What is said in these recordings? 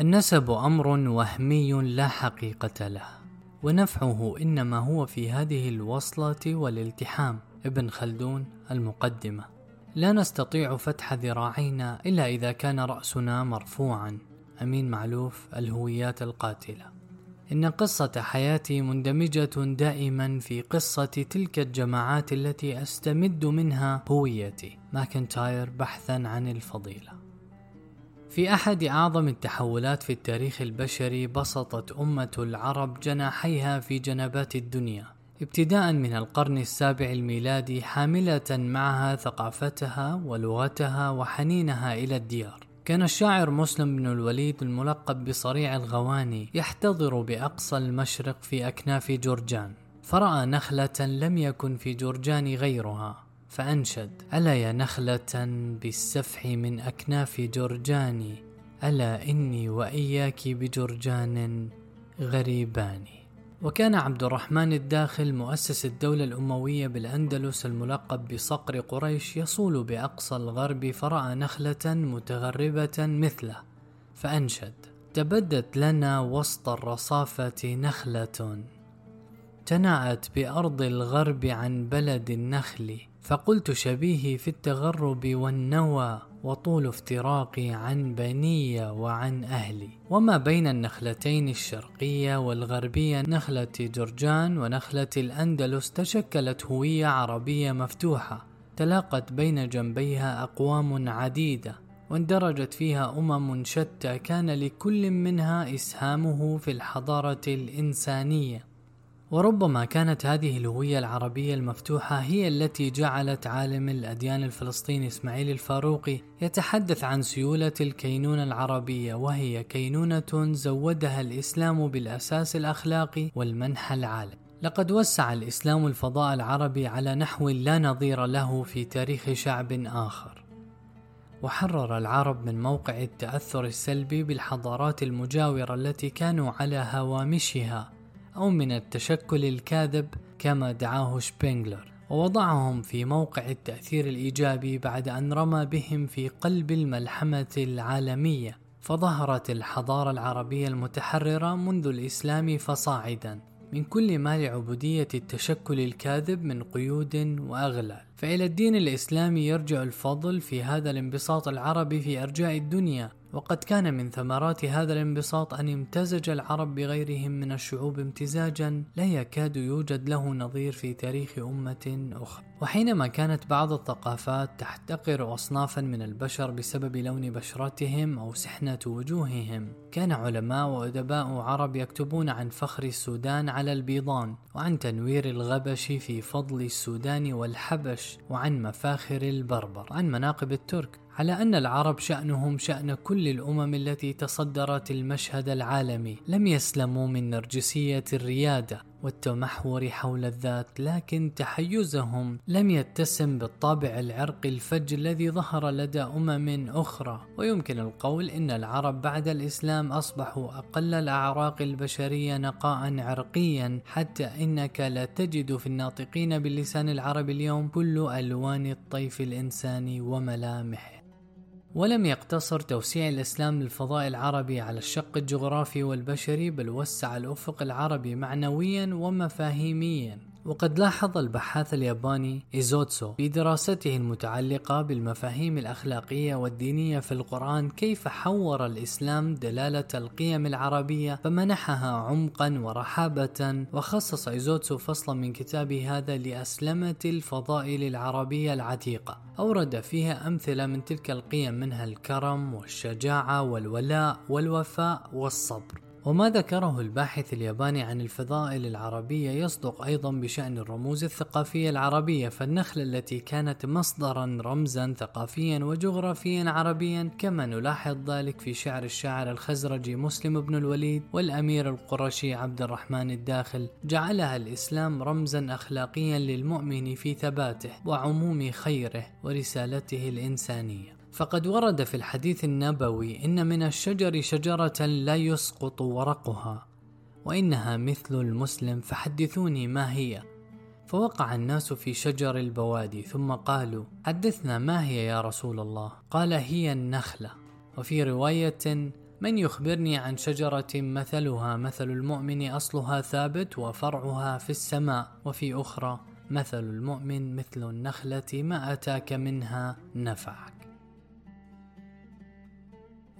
النسب أمر وهمي لا حقيقة له ونفعه إنما هو في هذه الوصلة والالتحام. ابن خلدون المقدمة. لا نستطيع فتح ذراعينا إلا إذا كان رأسنا مرفوعا. أمين معلوف الهويات القاتلة. إن قصة حياتي مندمجة دائما في قصة تلك الجماعات التي أستمد منها هويتي. ماكنتاير بحثا عن الفضيلة. في أحد أعظم التحولات في التاريخ البشري بسطت أمة العرب جناحيها في جنبات الدنيا. ابتداء من القرن السابع الميلادي حاملة معها ثقافتها ولغتها وحنينها إلى الديار. كان الشاعر مسلم بن الوليد الملقب بصريع الغواني يحتضر بأقصى المشرق في أكناف جرجان. فرأى نخلة لم يكن في جرجان غيرها. فأنشد ألا يا نخلة بالسفح من أكناف جرجان ألا إني وإياك بجرجان غريبان. وكان عبد الرحمن الداخل مؤسس الدولة الأموية بالأندلس الملقب بصقر قريش يصول بأقصى الغرب فرأى نخلة متغربة مثله فأنشد تبدت لنا وسط الرصافة نخلة تناءت بأرض الغرب عن بلد النخل فقلت شبيهي في التغرب والنوى وطول افتراقي عن بني وعن أهلي. وما بين النخلتين الشرقية والغربية نخلة جرجان ونخلة الأندلس تشكلت هوية عربية مفتوحة. تلاقت بين جنبيها أقوام عديدة واندرجت فيها أمم شتى كان لكل منها إسهامه في الحضارة الإنسانية. وربما كانت هذه الهوية العربية المفتوحة هي التي جعلت عالم الأديان الفلسطيني إسماعيل الفاروقي يتحدث عن سيولة الكينونة العربية وهي كينونة زودها الإسلام بالأساس الأخلاقي والمنحى العالم لقد وسع الإسلام الفضاء العربي على نحو لا نظير له في تاريخ شعب آخر. وحرر العرب من موقع التأثر السلبي بالحضارات المجاورة التي كانوا على هوامشها. أو من التشكل الكاذب كما دعاه شبينغلر ووضعهم في موقع التأثير الإيجابي بعد أن رمى بهم في قلب الملحمة العالمية فظهرت الحضارة العربية المتحررة منذ الإسلام فصاعدا. من كل ما لعبودية التشكل الكاذب من قيود وأغلال. فإلى الدين الإسلامي يرجع الفضل في هذا الانبساط العربي في أرجاء الدنيا. وقد كان من ثمرات هذا الانبساط أن امتزج العرب بغيرهم من الشعوب امتزاجا لا يكاد يوجد له نظير في تاريخ أمة أخرى. وحينما كانت بعض الثقافات تحتقر أصنافا من البشر بسبب لون بشرتهم أو سحنة وجوههم كان علماء وأدباء عرب يكتبون عن فخر السودان على البيضان وعن تنوير الغبش في فضل السودان والحبش وعن مفاخر البربر. عن مناقب الترك على أن العرب شأنهم شأن كل الأمم التي تصدرت المشهد العالمي لم يسلموا من نرجسية الريادة والتمحور حول الذات لكن تحيزهم لم يتسم بالطابع العرقي الفج الذي ظهر لدى أمم أخرى. ويمكن القول إن العرب بعد الإسلام أصبحوا أقل الأعراق البشرية نقاء عرقيا حتى إنك لا تجد في الناطقين باللسان العربي اليوم كل ألوان الطيف الإنساني وملامحه. ولم يقتصر توسيع الإسلام للفضاء العربي على الشق الجغرافي والبشري بل وسع الأفق العربي معنويا ومفاهيميا. وقد لاحظ الباحث الياباني إيزوتسو في دراسته المتعلقة بالمفاهيم الأخلاقية والدينية في القرآن كيف حور الإسلام دلالة القيم العربية فمنحها عمقا ورحابة. وخصص إيزوتسو فصلا من كتابه هذا لأسلمة الفضائل العربية العتيقة. أورد فيها أمثلة من تلك القيم منها الكرم والشجاعة والولاء والوفاء والصبر. وما ذكره الباحث الياباني عن الفضائل العربية يصدق أيضا بشأن الرموز الثقافية العربية فالنخلة التي كانت مصدرا رمزا ثقافيا وجغرافيا عربيا كما نلاحظ ذلك في شعر الشاعر الخزرجي مسلم بن الوليد والأمير القرشي عبد الرحمن الداخل. جعلها الإسلام رمزا أخلاقيا للمؤمن في ثباته وعموم خيره ورسالته الإنسانية. فقد ورد في الحديث النبوي إن من الشجر شجرة لا يسقط ورقها وإنها مثل المسلم فحدثوني ما هي. فوقع الناس في شجر البوادي ثم قالوا حدثنا ما هي يا رسول الله؟ قال هي النخلة. وفي رواية من يخبرني عن شجرة مثلها مثل المؤمن أصلها ثابت وفرعها في السماء وفي أخرى مثل المؤمن مثل النخلة ما أتاك منها نفعك.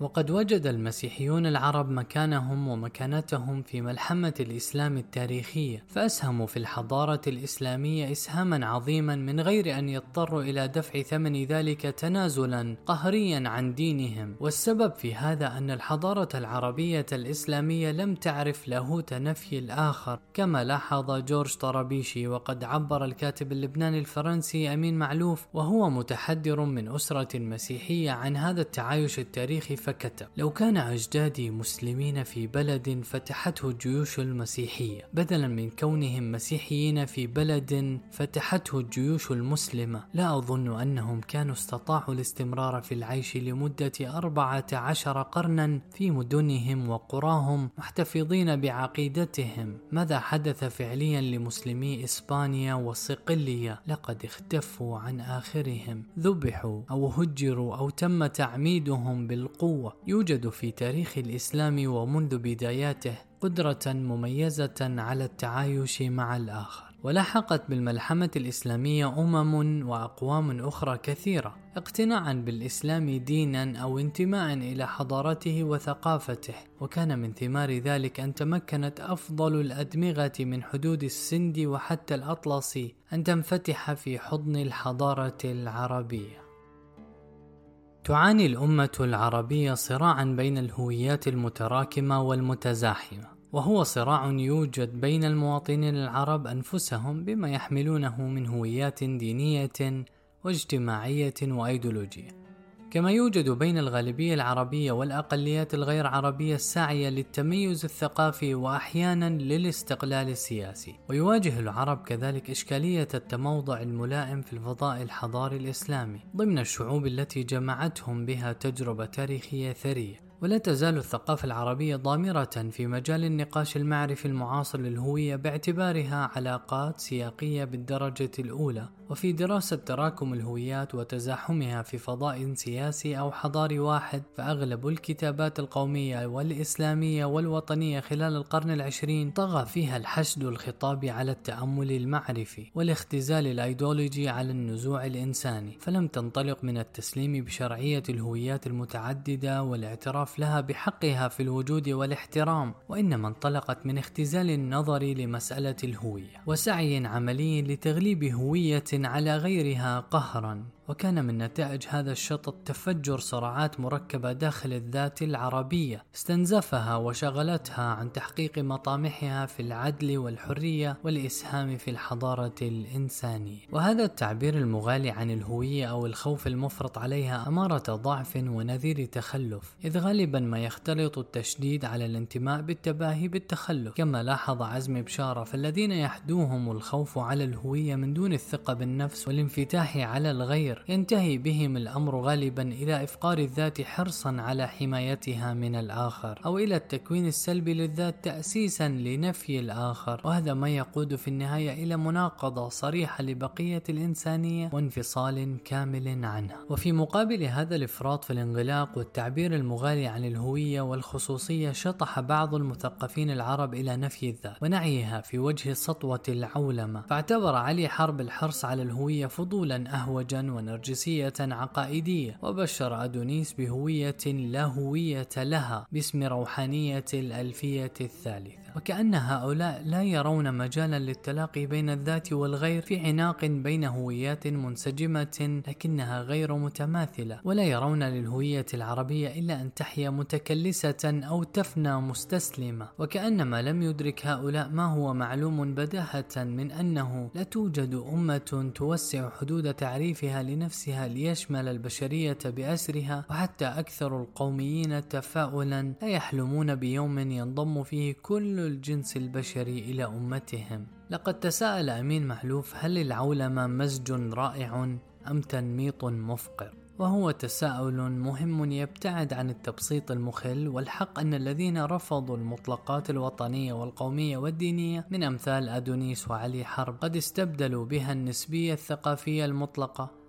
وقد وجد المسيحيون العرب مكانهم ومكانتهم في ملحمة الإسلام التاريخية، فأسهموا في الحضارة الإسلامية إسهاما عظيما من غير أن يضطروا إلى دفع ثمن ذلك تنازلا قهريا عن دينهم، والسبب في هذا أن الحضارة العربية الإسلامية لم تعرف لاهوت نفي الآخر، كما لاحظ جورج طرابيشي وقد عبر الكاتب اللبناني الفرنسي أمين معلوف وهو متحدر من أسرة مسيحية عن هذا التعايش التاريخي فكتب لو كان أجدادي مسلمين في بلد فتحته الجيوش المسيحية بدلا من كونهم مسيحيين في بلد فتحته الجيوش المسلمة لا أظن أنهم كانوا استطاعوا الاستمرار في العيش لمدة أربعة عشر قرنا في مدنهم وقراهم محتفظين بعقيدتهم. ماذا حدث فعليا لمسلمي إسبانيا وصقلية؟ لقد اختفوا عن آخرهم ذبحوا أو هجروا أو تم تعميدهم بالقوة. القوة يوجد في تاريخ الإسلام ومنذ بداياته قدرة مميزة على التعايش مع الآخر. ولاحقت بالملحمة الإسلامية أمم وأقوام أخرى كثيرة اقتناعا بالإسلام دينا أو انتماء إلى حضارته وثقافته. وكان من ثمار ذلك أن تمكنت أفضل الأدمغة من حدود السند وحتى الأطلسي أن تنفتح في حضن الحضارة العربية. تعاني الأمة العربية صراعا بين الهويات المتراكمة والمتزاحمة وهو صراع يوجد بين المواطنين العرب أنفسهم بما يحملونه من هويات دينية واجتماعية وأيديولوجية. كما يوجد بين الغالبية العربية والأقليات الغير عربية الساعية للتميز الثقافي وأحيانا للاستقلال السياسي. ويواجه العرب كذلك إشكالية التموضع الملائم في الفضاء الحضاري الإسلامي ضمن الشعوب التي جمعتهم بها تجربة تاريخية ثرية. ولا تزال الثقافة العربية ضامرة في مجال النقاش المعرفي المعاصر للهوية باعتبارها علاقات سياقية بالدرجة الأولى وفي دراسة تراكم الهويات وتزاحمها في فضاء سياسي أو حضاري واحد فأغلب الكتابات القومية والإسلامية والوطنية خلال القرن العشرين طغى فيها الحشد الخطابي على التأمل المعرفي والاختزال الأيديولوجي على النزوع الإنساني فلم تنطلق من التسليم بشرعية الهويات المتعددة والاعتراف لها بحقها في الوجود والاحترام وإنما انطلقت من اختزال النظر لمسألة الهوية وسعي عملي لتغليب هوية على غيرها قهرا. وكان من نتائج هذا الشطط تفجر صراعات مركبة داخل الذات العربية. استنزفها وشغلتها عن تحقيق مطامحها في العدل والحرية والإسهام في الحضارة الإنسانية. وهذا التعبير المغالي عن الهوية أو الخوف المفرط عليها أمارة ضعف ونذير تخلف إذ غالبا ما يختلط التشديد على الانتماء بالتباهي بالتخلف. كما لاحظ عزمي بشارة فالذين يحدوهم الخوف على الهوية من دون الثقة بالنفس والانفتاح على الغير ينتهي بهم الأمر غالبا إلى إفقار الذات حرصا على حمايتها من الآخر أو إلى التكوين السلبي للذات تأسيسا لنفي الآخر. وهذا ما يقود في النهاية إلى مناقضة صريحة لبقية الإنسانية وانفصال كامل عنها. وفي مقابل هذا الإفراط في الانغلاق والتعبير المغالي عن الهوية والخصوصية شطح بعض المثقفين العرب إلى نفي الذات ونعيها في وجه سطوة العولمة. فاعتبر علي حرب الحرص على الهوية فضولا أهوجا نرجسية عقائدية وبشر أدونيس بهوية لا هوية لها باسم روحانية الألفية الثالثة. وكأن هؤلاء لا يرون مجالا للتلاقي بين الذات والغير في عناق بين هويات منسجمة لكنها غير متماثلة ولا يرون للهوية العربية إلا أن تحيا متكلسة أو تفنى مستسلمة. وكأنما لم يدرك هؤلاء ما هو معلوم بداهة من أنه لا توجد أمة توسع حدود تعريفها لنفسها ليشمل البشرية بأسرها وحتى أكثر القوميين تفاؤلا لا يحلمون بيوم ينضم فيه كل الجنس البشري إلى أمتهم. لقد تساءل أمين محلوف هل العولمة مزج رائع أم تنميط مفقر؟ وهو تساؤل مهم يبتعد عن التبسيط المخل والحق أن الذين رفضوا المطلقات الوطنية والقومية والدينية من أمثال أدونيس وعلي حرب قد استبدلوا بها النسبية الثقافية المطلقة.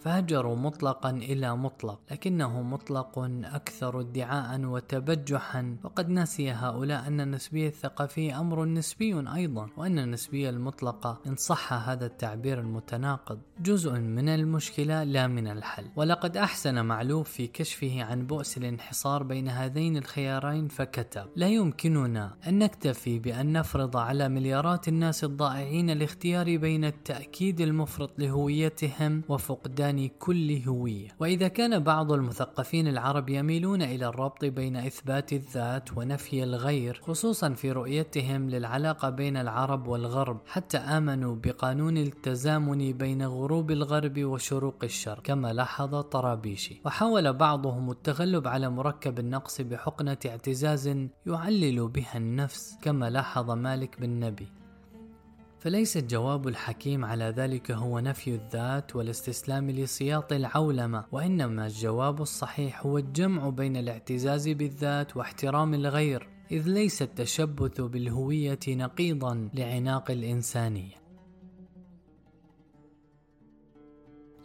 فهجروا مطلقا إلى مطلق لكنه مطلق أكثر ادعاء وتبجحا. وقد نسي هؤلاء أن النسبية الثقافية أمر نسبي أيضا وأن النسبية المطلقة إن صح هذا التعبير المتناقض. جزء من المشكلة لا من الحل. ولقد أحسن معلوف في كشفه عن بؤس الانحصار بين هذين الخيارين فكتب لا يمكننا أن نكتفي بأن نفرض على مليارات الناس الضائعين الاختيار بين التأكيد المفرط لهويتهم وفقدان كل هوية وإذا كان بعض المثقفين العرب يميلون إلى الربط بين إثبات الذات ونفي الغير خصوصا في رؤيتهم للعلاقة بين العرب والغرب حتى آمنوا بقانون التزامن بين غروب الغرب وشروق الشرق كما لاحظ طرابيشي. وحاول بعضهم التغلب على مركب النقص بحقنة اعتزاز يعلل بها النفس كما لاحظ مالك بن نبي. فليس الجواب الحكيم على ذلك هو نفي الذات والاستسلام لسياط العولمة وإنما الجواب الصحيح هو الجمع بين الاعتزاز بالذات واحترام الغير إذ ليس التشبث بالهوية نقيضا لعناق الإنسانية.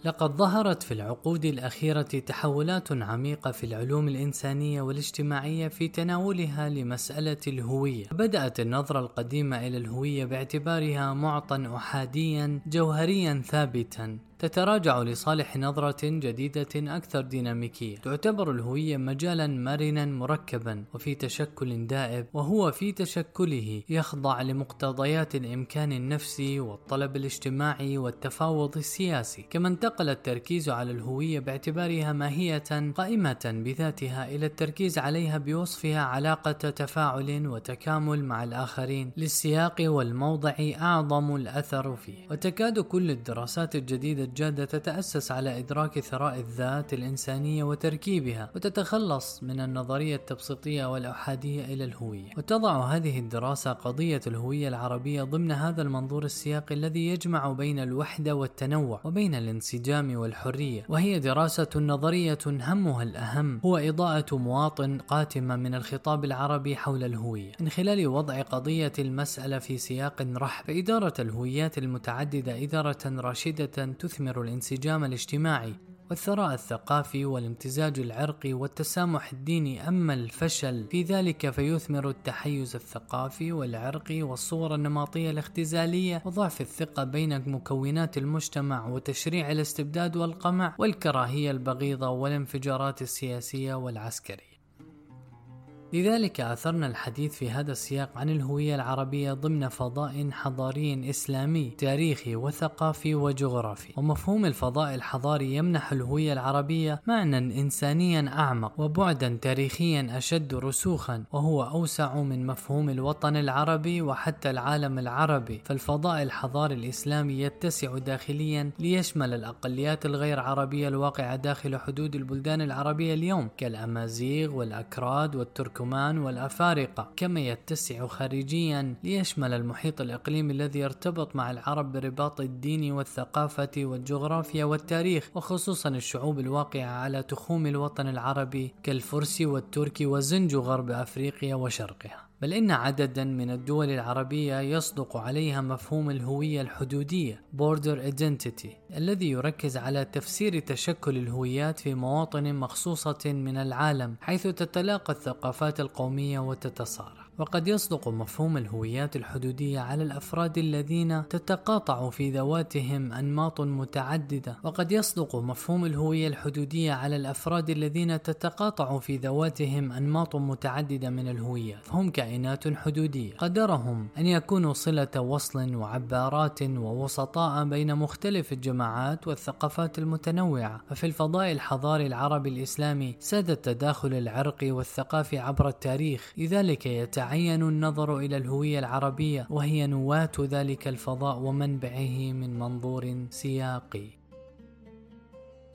لقد ظهرت في العقود الأخيرة تحولات عميقة في العلوم الإنسانية والاجتماعية في تناولها لمسألة الهوية. بدأت النظرة القديمة إلى الهوية باعتبارها معطى أحاديا جوهريا ثابتا تتراجع لصالح نظرة جديدة أكثر ديناميكية. تعتبر الهوية مجالا مرنا مركبا وفي تشكل دائب وهو في تشكله يخضع لمقتضيات الإمكان النفسي والطلب الاجتماعي والتفاوض السياسي. كما انتقل التركيز على الهوية باعتبارها ماهية قائمة بذاتها إلى التركيز عليها بوصفها علاقة تفاعل وتكامل مع الآخرين للسياق والموضع أعظم الأثر فيه. وتكاد كل الدراسات الجديدة الجادة تتأسس على إدراك ثراء الذات الإنسانية وتركيبها وتتخلص من النظرية التبسيطية والأحادية إلى الهوية. وتضع هذه الدراسة قضية الهوية العربية ضمن هذا المنظور السياقي الذي يجمع بين الوحدة والتنوع وبين الانسجام والحرية. وهي دراسة نظرية همها الأهم هو إضاءة مواطن قاتمة من الخطاب العربي حول الهوية. من خلال وضع قضية المسألة في سياق رحب فإدارة الهويات المتعددة إدارة راشدة تثمر الانسجام الاجتماعي والثراء الثقافي والامتزاج العرقي والتسامح الديني. أما الفشل في ذلك فيثمر التحيز الثقافي والعرقي والصور النمطية الاختزالية وضعف الثقة بين مكونات المجتمع وتشريع الاستبداد والقمع والكراهية البغيضة والانفجارات السياسية والعسكرية. لذلك أثرنا الحديث في هذا السياق عن الهوية العربية ضمن فضاء حضاري إسلامي تاريخي وثقافي وجغرافي. ومفهوم الفضاء الحضاري يمنح الهوية العربية معنى إنسانيا أعمق وبعدا تاريخيا أشد رسوخا وهو أوسع من مفهوم الوطن العربي وحتى العالم العربي. فالفضاء الحضاري الإسلامي يتسع داخليا ليشمل الأقليات الغير عربية الواقعة داخل حدود البلدان العربية اليوم كالأمازيغ والأكراد والتركمان التركمان والأفارقة كما يتسع خارجيا ليشمل المحيط الإقليمي الذي يرتبط مع العرب برباط الدين والثقافة والجغرافيا والتاريخ وخصوصا الشعوب الواقعة على تخوم الوطن العربي كالفرس والترك وزنج غرب أفريقيا وشرقها. بل إن عددا من الدول العربية يصدق عليها مفهوم الهوية الحدودية border identity الذي يركز على تفسير تشكل الهويات في مواطن مخصوصة من العالم حيث تتلاقى الثقافات القومية وتتصارع وقد يصدق مفهوم الهويات الحدودية على الأفراد الذين تتقاطع في ذواتهم أنماط متعددة. وقد يصدق مفهوم الهوية الحدودية على الأفراد الذين تتقاطع في ذواتهم أنماط متعددة من الهويات. فهم كائنات حدودية. قدرهم أن يكونوا صلة وصل وعبارات ووسطاء بين مختلف الجماعات والثقافات المتنوعة. ففي الفضاء الحضاري العربي الإسلامي ساد التداخل العرقي والثقافي عبر التاريخ. لذلك يتعلم يتعين النظر إلى الهوية العربية وهي نواة ذلك الفضاء ومنبعه من منظور سياقي.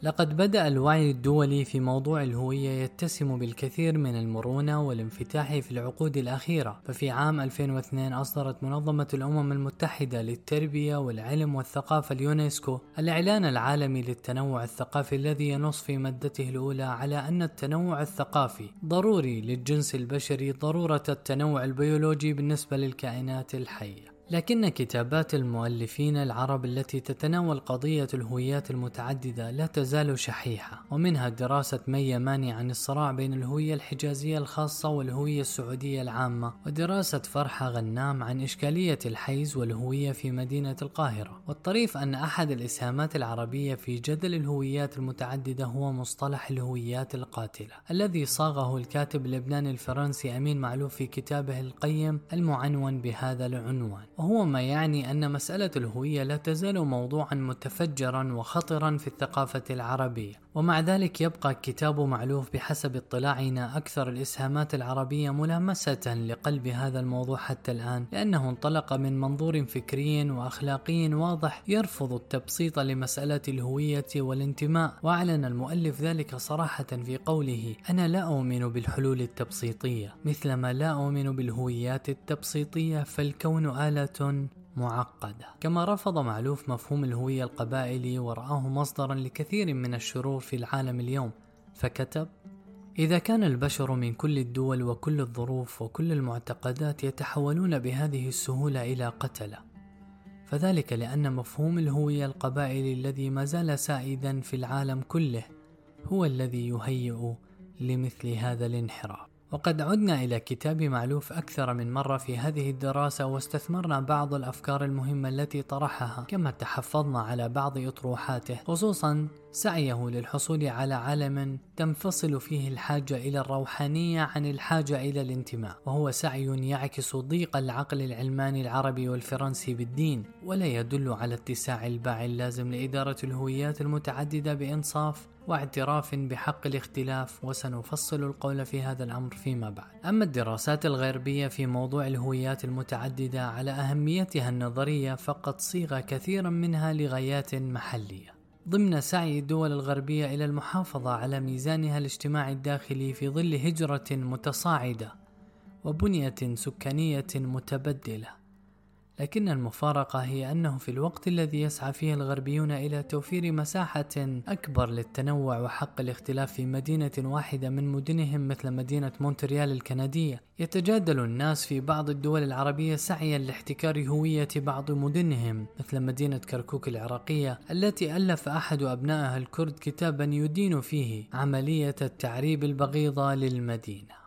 لقد بدأ الوعي الدولي في موضوع الهوية يتسم بالكثير من المرونة والانفتاح في العقود الأخيرة، ففي عام 2002 أصدرت منظمة الأمم المتحدة للتربية والعلم والثقافة اليونسكو الإعلان العالمي للتنوع الثقافي الذي ينص في مادته الأولى على أن التنوع الثقافي ضروري للجنس البشري ضرورة التنوع البيولوجي بالنسبة للكائنات الحية. لكن كتابات المؤلفين العرب التي تتناول قضية الهويات المتعددة لا تزال شحيحة ومنها دراسة مي يماني عن الصراع بين الهوية الحجازية الخاصة والهوية السعودية العامة ودراسة فرحة غنام عن إشكالية الحيز والهوية في مدينة القاهرة. والطريف أن أحد الإسهامات العربية في جدل الهويات المتعددة هو مصطلح الهويات القاتلة الذي صاغه الكاتب اللبناني الفرنسي أمين معلوف في كتابه القيم المعنون بهذا العنوان. وهو ما يعني أن مسألة الهوية لا تزال موضوعا متفجرا وخطرا في الثقافة العربية. ومع ذلك يبقى كتاب معلوف بحسب اطلاعنا أكثر الإسهامات العربية ملامسة لقلب هذا الموضوع حتى الآن لأنه انطلق من منظور فكري وأخلاقي واضح يرفض التبسيط لمسألة الهوية والانتماء. وأعلن المؤلف ذلك صراحة في قوله أنا لا أؤمن بالحلول التبسيطية مثلما لا أؤمن بالهويات التبسيطية فالكون آلة معقدة. كما رفض معلوف مفهوم الهوية القبائلي ورآه مصدرا لكثير من الشرور في العالم اليوم فكتب إذا كان البشر من كل الدول وكل الظروف وكل المعتقدات يتحولون بهذه السهولة إلى قتلة فذلك لأن مفهوم الهوية القبائلي الذي ما زال سائدا في العالم كله هو الذي يهيئ لمثل هذا الانحراف. وقد عدنا إلى كتاب معلوف أكثر من مرة في هذه الدراسة واستثمرنا بعض الأفكار المهمة التي طرحها كما تحفظنا على بعض أطروحاته خصوصا سعيه للحصول على عالم تنفصل فيه الحاجة إلى الروحانية عن الحاجة إلى الانتماء وهو سعي يعكس ضيق العقل العلماني العربي والفرنسي بالدين ولا يدل على اتساع الباع اللازم لإدارة الهويات المتعددة بإنصاف واعتراف بحق الاختلاف وسنفصل القول في هذا الأمر فيما بعد. أما الدراسات الغربية في موضوع الهويات المتعددة على أهميتها النظرية فقد صيغ كثيرا منها لغايات محلية. ضمن سعي الدول الغربية إلى المحافظة على ميزانها الاجتماعي الداخلي في ظل هجرة متصاعدة وبنية سكانية متبدلة. لكن المفارقة هي أنه في الوقت الذي يسعى فيه الغربيون إلى توفير مساحة أكبر للتنوع وحق الاختلاف في مدينة واحدة من مدنهم مثل مدينة مونتريال الكندية، يتجادل الناس في بعض الدول العربية سعيا لاحتكار هوية بعض مدنهم مثل مدينة كركوك العراقية التي ألف أحد أبنائها الكرد كتابا يدين فيه عملية التعريب البغيضة للمدينة.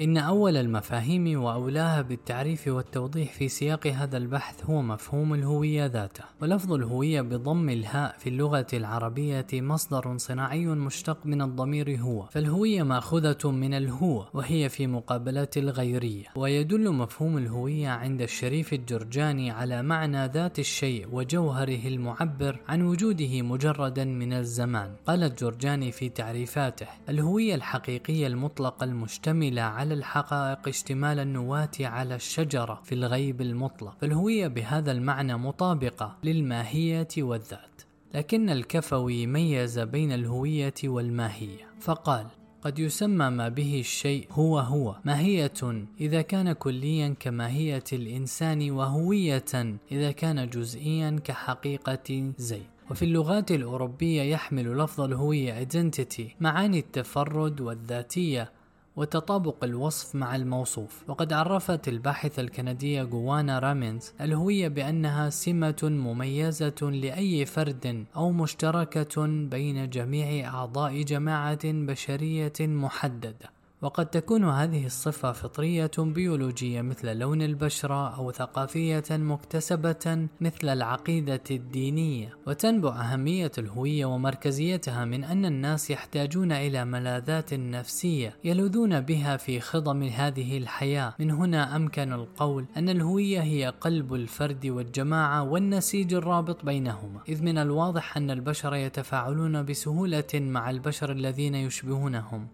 إن أول المفاهيم وأولاها بالتعريف والتوضيح في سياق هذا البحث هو مفهوم الهوية ذاته، ولفظ الهوية بضم الهاء في اللغة العربية مصدر صناعي مشتق من الضمير هو، فالهوية مأخوذة من الهو وهي في مقابلة الغيرية، ويدل مفهوم الهوية عند الشريف الجرجاني على معنى ذات الشيء وجوهره المعبر عن وجوده مجردا من الزمان. قال الجرجاني في تعريفاته: الهوية الحقيقية المطلقة المشتملة الحقائق اشتمال النواة على الشجرة في الغيب المطلق فالهوية بهذا المعنى مطابقة للماهية والذات. لكن الكفوي ميز بين الهوية والماهية فقال قد يسمى ما به الشيء هو هو ماهية إذا كان كليا كماهية الإنسان وهوية إذا كان جزئيا كحقيقة زيد وفي اللغات الأوروبية يحمل لفظ الهوية identity معاني التفرد والذاتية وتطابق الوصف مع الموصوف. وقد عرفت الباحثة الكندية جوانا رامينز الهوية بأنها سمة مميزة لأي فرد أو مشتركة بين جميع أعضاء جماعة بشرية محددة. وقد تكون هذه الصفة فطرية بيولوجية مثل لون البشرة أو ثقافية مكتسبة مثل العقيدة الدينية. وتنبع أهمية الهوية ومركزيتها من أن الناس يحتاجون إلى ملاذات نفسية يلوذون بها في خضم هذه الحياة. من هنا أمكن القول أن الهوية هي قلب الفرد والجماعة والنسيج الرابط بينهما. إذ من الواضح أن البشر يتفاعلون بسهولة مع البشر الذين يشبهونهم.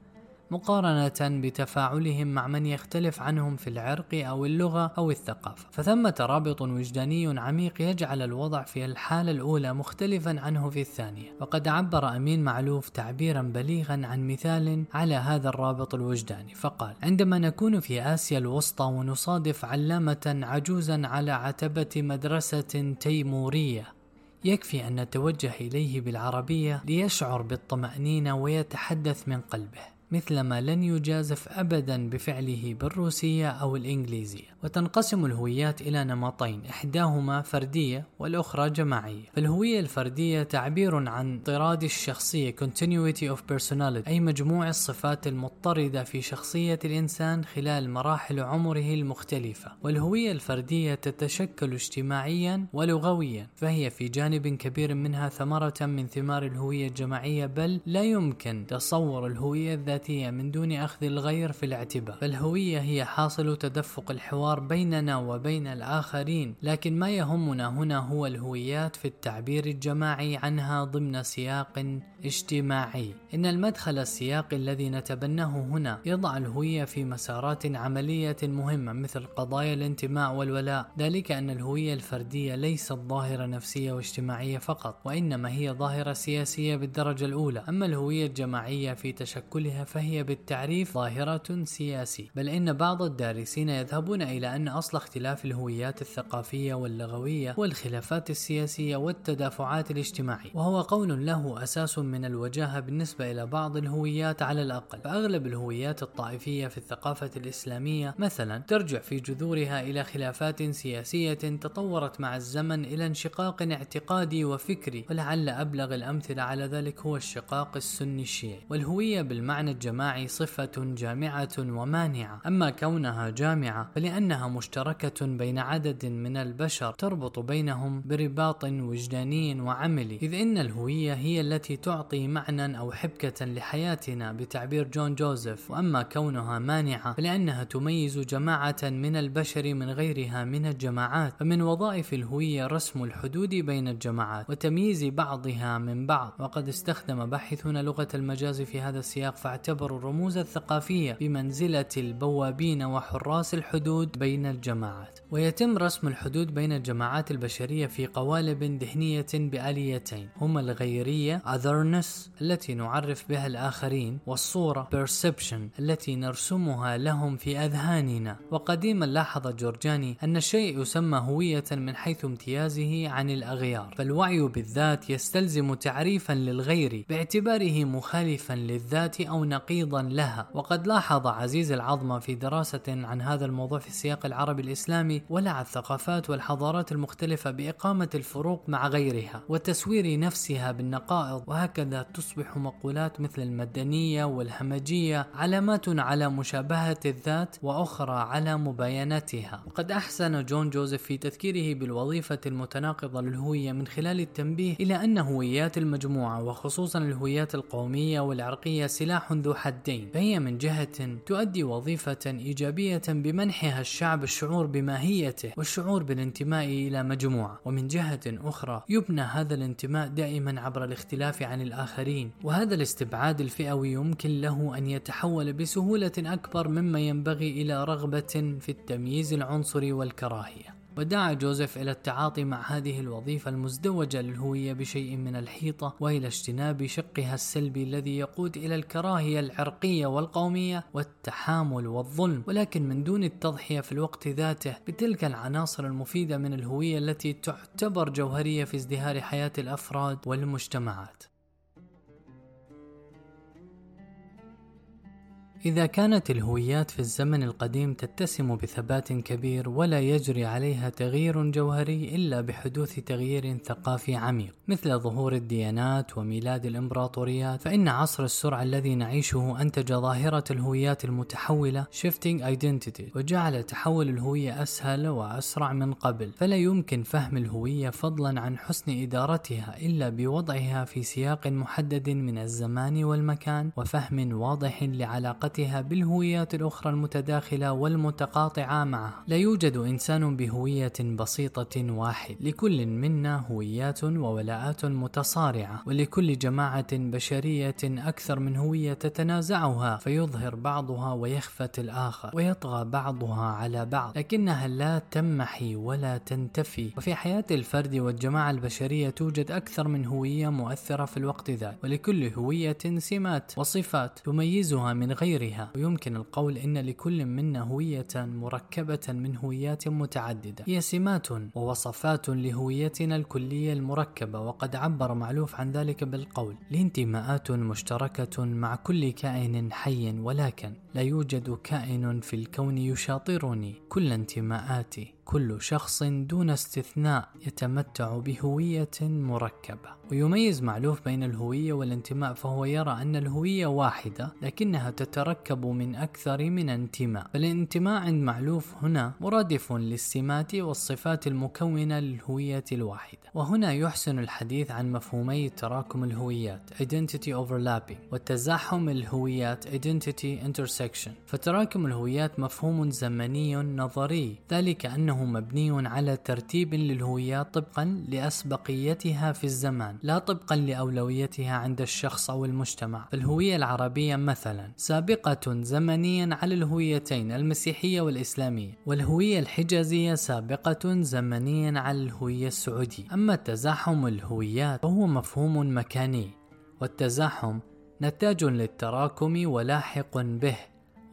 مقارنة بتفاعلهم مع من يختلف عنهم في العرق أو اللغة أو الثقافة. فثمة رابط وجداني عميق يجعل الوضع في الحالة الأولى مختلفا عنه في الثانية. وقد عبر أمين معلوف تعبيرا بليغا عن مثال على هذا الرابط الوجداني فقال عندما نكون في آسيا الوسطى ونصادف علامة عجوزا على عتبة مدرسة تيمورية يكفي أن نتوجه إليه بالعربية ليشعر بالطمأنينة ويتحدث من قلبه. مثلما لن يجازف أبدا بفعله بالروسية أو الإنجليزية وتنقسم الهويات إلى نمطين إحداهما فردية والأخرى جماعية. فالهوية الفردية تعبير عن طراد الشخصية continuity of personality أي مجموع الصفات المضطردة في شخصية الإنسان خلال مراحل عمره المختلفة. والهوية الفردية تتشكل اجتماعيا ولغويا فهي في جانب كبير منها ثمرة من ثمار الهوية الجماعية بل لا يمكن تصور الهوية الذاتية من دون أخذ الغير في الاعتبار فالهوية هي حاصل تدفق الحوار بيننا وبين الآخرين لكن ما يهمنا هنا هو الهويات في التعبير الجماعي عنها ضمن سياق اجتماعي. إن المدخل السياقي الذي نتبناه هنا يضع الهوية في مسارات عملية مهمة مثل قضايا الانتماء والولاء. ذلك أن الهوية الفردية ليست ظاهرة نفسية واجتماعية فقط وإنما هي ظاهرة سياسية بالدرجة الأولى. أما الهوية الجماعية في تشكلها فهي بالتعريف ظاهرة سياسي بل إن بعض الدارسين يذهبون إلى أن أصل اختلاف الهويات الثقافية واللغوية هو الخلافات السياسية والتدافعات الاجتماعية. وهو قول له أساس من الوجاهة بالنسبة إلى بعض الهويات على الأقل فأغلب الهويات الطائفية في الثقافة الإسلامية مثلا ترجع في جذورها إلى خلافات سياسية تطورت مع الزمن إلى انشقاق اعتقادي وفكري ولعل أبلغ الأمثلة على ذلك هو الشقاق السني الشيعي. والهوية بالمعنى الجماعي صفة جامعة ومانعة. أما كونها جامعة فلأنها مشتركة بين عدد من البشر تربط بينهم برباط وجداني وعملي. إذ إن الهوية هي التي تعطي معنى أو حبكة لحياتنا بتعبير جون جوزيف وأما كونها مانعة فلأنها تميز جماعة من البشر من غيرها من الجماعات فمن وظائف الهوية رسم الحدود بين الجماعات وتمييز بعضها من بعض. وقد استخدم باحثون لغة المجاز في هذا السياق فاعتبروا الرموز الثقافية بمنزلة البوابين وحراس الحدود بين الجماعات. ويتم رسم الحدود بين الجماعات البشرية في قوالب ذهنية بآليتين هما الغيرية otherness التي نعرف بها الآخرين والصورة perception التي نرسمها لهم في أذهاننا. وقديما لاحظ جورجاني أن الشيء يسمى هوية من حيث امتيازه عن الأغيار. فالوعي بالذات يستلزم تعريفا للغير باعتباره مخالفا للذات أو نقيضا لها. وقد لاحظ عزيز العظمة في دراسة عن هذا الموضوع في السياق العربي الإسلامي ولع الثقافات والحضارات المختلفة بإقامة الفروق مع غيرها وتسوير نفسها بالنقائض وهكذا تصبح مقولات مثل المدنية والهمجية علامات على مشابهة الذات وأخرى على مباينتها. وقد أحسن جون جوزيف في تذكيره بالوظيفة المتناقضة للهوية من خلال التنبيه إلى أن هويات المجموعة وخصوصا الهويات القومية والعرقية سلاح ذو حدين. فهي من جهة تؤدي وظيفة إيجابية بمنحها الشعب الشعور بماهيته والشعور بالانتماء إلى مجموعة. ومن جهة أخرى يبنى هذا الانتماء دائما عبر الاختلاف عن الآخرين. وهذا الاستبعاد الفئوي يمكن له أن يتحول بسهولة أكبر مما ينبغي إلى رغبة في التمييز العنصري والكراهية. ودعا جوزيف إلى التعاطي مع هذه الوظيفة المزدوجة للهوية بشيء من الحيطة وإلى اجتناب شقها السلبي الذي يقود إلى الكراهية العرقية والقومية والتحامل والظلم. ولكن من دون التضحية في الوقت ذاته بتلك العناصر المفيدة من الهوية التي تعتبر جوهرية في ازدهار حياة الأفراد والمجتمعات. إذا كانت الهويات في الزمن القديم تتسم بثبات كبير ولا يجري عليها تغيير جوهري إلا بحدوث تغيير ثقافي عميق مثل ظهور الديانات وميلاد الإمبراطوريات فإن عصر السرعة الذي نعيشه أنتج ظاهرة الهويات المتحولة shifting identity وجعل تحول الهوية أسهل وأسرع من قبل. فلا يمكن فهم الهوية فضلا عن حسن إدارتها إلا بوضعها في سياق محدد من الزمان والمكان وفهم واضح لعلاقة علاقتها بالهويات الأخرى المتداخلة والمتقاطعة معها. لا يوجد إنسان بهوية بسيطة واحد. لكل منا هويات وولاءات متصارعة. ولكل جماعة بشرية أكثر من هوية تتنازعها فيظهر بعضها ويخفت الآخر ويطغى بعضها على بعض. لكنها لا تمحي ولا تنتفي. وفي حياة الفرد والجماعة البشرية توجد أكثر من هوية مؤثرة في الوقت ذات ولكل هوية سمات وصفات تميزها من غير وغيرها ويمكن القول إن لكل منا هوية مركبة من هويات متعددة. هي سمات ووصفات لهويتنا الكلية المركبة وقد عبر معلوف عن ذلك بالقول. لي انتماءات مشتركة مع كل كائن حي ولكن لا يوجد كائن في الكون يشاطرني. كل انتماءاتي كل شخص دون استثناء يتمتع بهوية مركبة. ويميز معلوف بين الهوية والانتماء فهو يرى أن الهوية واحدة لكنها تتركب من أكثر من انتماء. فالانتماء عند معلوف هنا مرادف للسمات والصفات المكونة للهوية الواحدة. وهنا يحسن الحديث عن مفهومي تراكم الهويات Identity Overlapping وتزاحم الهويات Identity Intersection. فتراكم الهويات مفهوم زمني نظري ذلك أنه مبني على ترتيب للهويات طبقا لأسبقيتها في الزمان لا طبقا لأولويتها عند الشخص أو المجتمع. فالهوية العربية مثلا سابقة زمنيا على الهويتين المسيحية والإسلامية والهوية الحجازية سابقة زمنيا على الهوية السعودية. أما تزاحم الهويات فهو مفهوم مكاني والتزاحم نتاج للتراكم ولاحق به.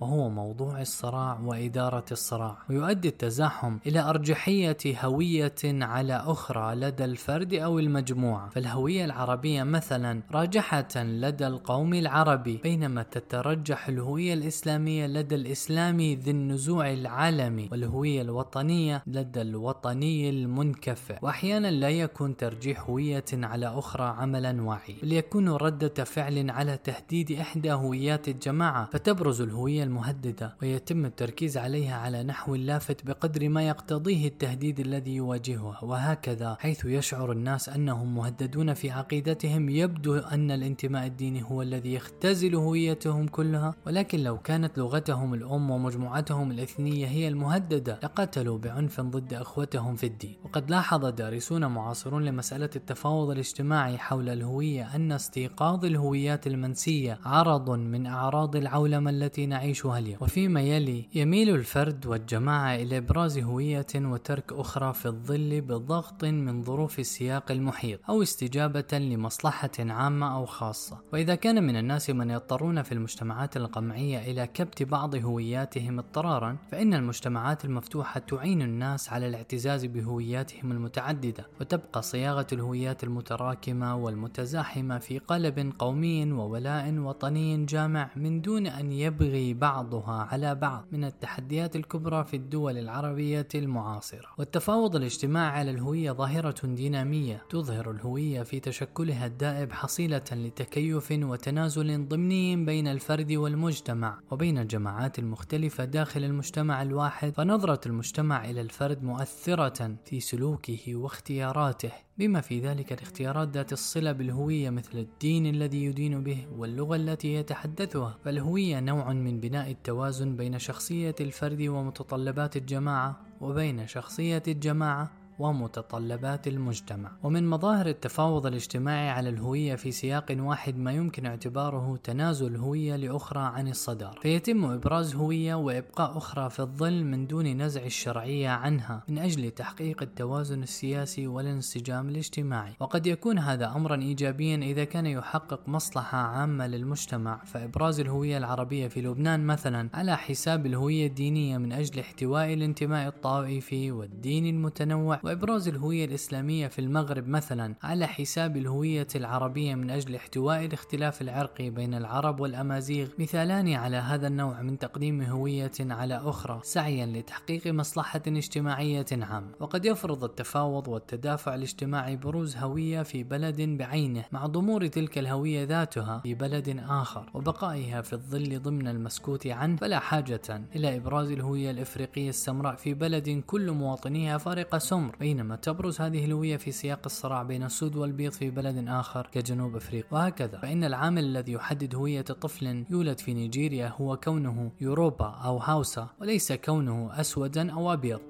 وهو موضوع الصراع وإدارة الصراع ويؤدي التزاحم إلى أرجحية هوية على أخرى لدى الفرد أو المجموعة. فالهوية العربية مثلا راجحة لدى القوم العربي بينما تترجح الهوية الإسلامية لدى الإسلامي ذي النزوع العالمي والهوية الوطنية لدى الوطني المنكفئ. وأحيانا لا يكون ترجيح هوية على أخرى عملا واعي بل يكون ردة فعل على تهديد إحدى هويات الجماعة فتبرز الهوية المهددة ويتم التركيز عليها على نحو لافت بقدر ما يقتضيه التهديد الذي يواجهها وهكذا حيث يشعر الناس أنهم مهددون في عقيدتهم يبدو أن الانتماء الديني هو الذي يختزل هويتهم كلها. ولكن لو كانت لغتهم الأم ومجموعتهم الإثنية هي المهددة لقتلوا بعنف ضد أخوتهم في الدين. وقد لاحظ دارسون معاصرون لمسألة التفاوض الاجتماعي حول الهوية أن استيقاظ الهويات المنسية عرض من أعراض العولمة التي نعيش نعيشها اليوم وفيما يلي يميل الفرد والجماعة إلى إبراز هوية وترك أخرى في الظل بضغط من ظروف السياق المحيط أو استجابة لمصلحة عامة أو خاصة. وإذا كان من الناس من يضطرون في المجتمعات القمعية إلى كبت بعض هوياتهم اضطرارا فإن المجتمعات المفتوحة تعين الناس على الاعتزاز بهوياتهم المتعددة وتبقى صياغة الهويات المتراكمة والمتزاحمة في قالب قومي وولاء وطني جامع من دون أن يبغي بعضها على بعض من التحديات الكبرى في الدول العربية المعاصرة. والتفاوض الاجتماعي على الهوية ظاهرة دينامية تظهر الهوية في تشكلها الدائب حصيلة لتكيف وتنازل ضمني بين الفرد والمجتمع وبين الجماعات المختلفة داخل المجتمع الواحد. فنظرة المجتمع إلى الفرد مؤثرة في سلوكه واختياراته. بما في ذلك الاختيارات ذات الصلة بالهوية مثل الدين الذي يدين به واللغة التي يتحدثها فالهوية نوع من بناء التوازن بين شخصية الفرد ومتطلبات الجماعة وبين شخصية الجماعة ومتطلبات المجتمع. ومن مظاهر التفاوض الاجتماعي على الهوية في سياق واحد ما يمكن اعتباره تنازل هوية لأخرى عن الصدارة فيتم إبراز هوية وإبقاء أخرى في الظل من دون نزع الشرعية عنها من أجل تحقيق التوازن السياسي والانسجام الاجتماعي. وقد يكون هذا أمرا إيجابيا إذا كان يحقق مصلحة عامة للمجتمع. فإبراز الهوية العربية في لبنان مثلا على حساب الهوية الدينية من أجل احتواء الانتماء الطائفي والدين المتنوع وإبراز الهوية الإسلامية في المغرب مثلا على حساب الهوية العربية من أجل احتواء الاختلاف العرقي بين العرب والأمازيغ. مثالان على هذا النوع من تقديم هوية على أخرى سعيا لتحقيق مصلحة اجتماعية عامة. وقد يفرض التفاوض والتدافع الاجتماعي بروز هوية في بلد بعينه مع ضمور تلك الهوية ذاتها في بلد آخر وبقائها في الظل ضمن المسكوت عنه. فلا حاجة إلى إبراز الهوية الإفريقية السمراء في بلد كل مواطنيها فارق سمر. بينما تبرز هذه الهوية في سياق الصراع بين السود والبيض في بلد آخر كجنوب أفريقيا. وهكذا فإن العامل الذي يحدد هوية طفل يولد في نيجيريا هو كونه يوروبا أو هاوسا وليس كونه أسودا أو أبيض.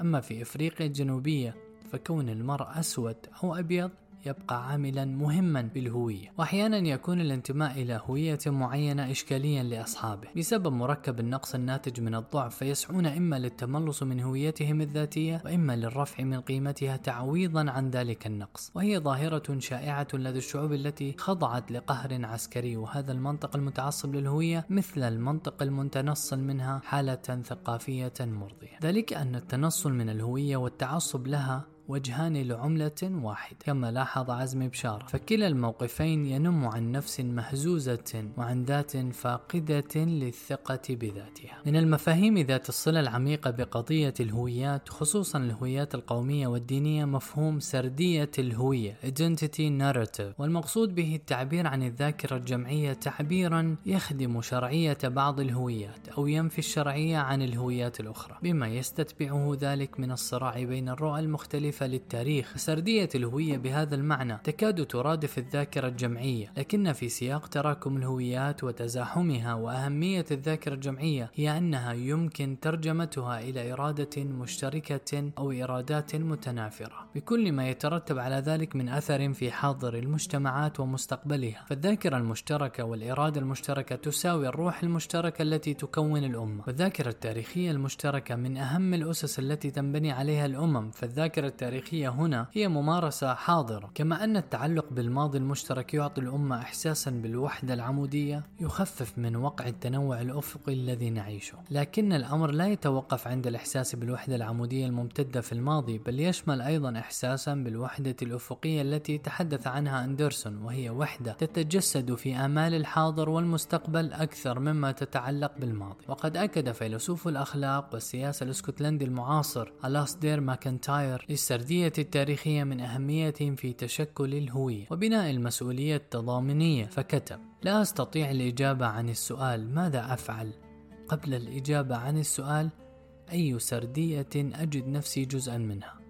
أما في أفريقيا الجنوبية فكون المرء أسود أو أبيض يبقى عاملا مهما بالهوية. وأحيانا يكون الانتماء إلى هوية معينة إشكاليا لأصحابه. بسبب مركب النقص الناتج من الضعف فيسعون إما للتملص من هويتهم الذاتية وإما للرفع من قيمتها تعويضا عن ذلك النقص. وهي ظاهرة شائعة لدى الشعوب التي خضعت لقهر عسكري. وهذا المنطق المتعصب للهوية مثل المنطق المتنصل منها حالة ثقافية مرضية. ذلك أن التنصل من الهوية والتعصب لها وجهان لعملة واحدة. كما لاحظ عزمي بشارة فكلا الموقفين ينم عن نفس مهزوزة وعن ذات فاقدة للثقة بذاتها. من المفاهيم ذات الصلة العميقة بقضية الهويات خصوصا الهويات القومية والدينية مفهوم سردية الهوية Identity Narrative. والمقصود به التعبير عن الذاكرة الجمعية تعبيرا يخدم شرعية بعض الهويات أو ينفي الشرعية عن الهويات الأخرى. بما يستتبعه ذلك من الصراع بين الرؤى المختلفة مختلفة للتاريخ سردية الهوية بهذا المعنى. تكاد ترادف الذاكرة الجمعية لكن في سياق تراكم الهويات وتزاحمها وأهمية الذاكرة الجمعية هي أنها يمكن ترجمتها إلى إرادة مشتركة أو إرادات متنافرة. بكل ما يترتب على ذلك من أثر في حاضر المجتمعات ومستقبلها. فالذاكرة المشتركة والإرادة المشتركة تساوي الروح المشتركة التي تكون الأمة. والذاكرة التاريخية المشتركة من أهم الأسس التي تنبني عليها الأمم. فالذاكرة التاريخية هنا هي ممارسة حاضرة كما أن التعلق بالماضي المشترك يعطي الأمة إحساسا بالوحدة العمودية يخفف من وقع التنوع الأفقي الذي نعيشه. لكن الأمر لا يتوقف عند الإحساس بالوحدة العمودية الممتدة في الماضي بل يشمل أيضا إحساسا بالوحدة الأفقية التي تحدث عنها أندرسون وهي وحدة تتجسد في آمال الحاضر والمستقبل أكثر مما تتعلق بالماضي. وقد أكد فيلسوف الأخلاق والسياسة الإسكتلندي المعاصر ألاسدير ماكنتاير للسردية التاريخية من أهمية في تشكل الهوية وبناء المسؤولية التضامنية. فكتب لا أستطيع الإجابة عن السؤال ماذا أفعل؟ قبل الإجابة عن السؤال أي سردية أجد نفسي جزءا منها؟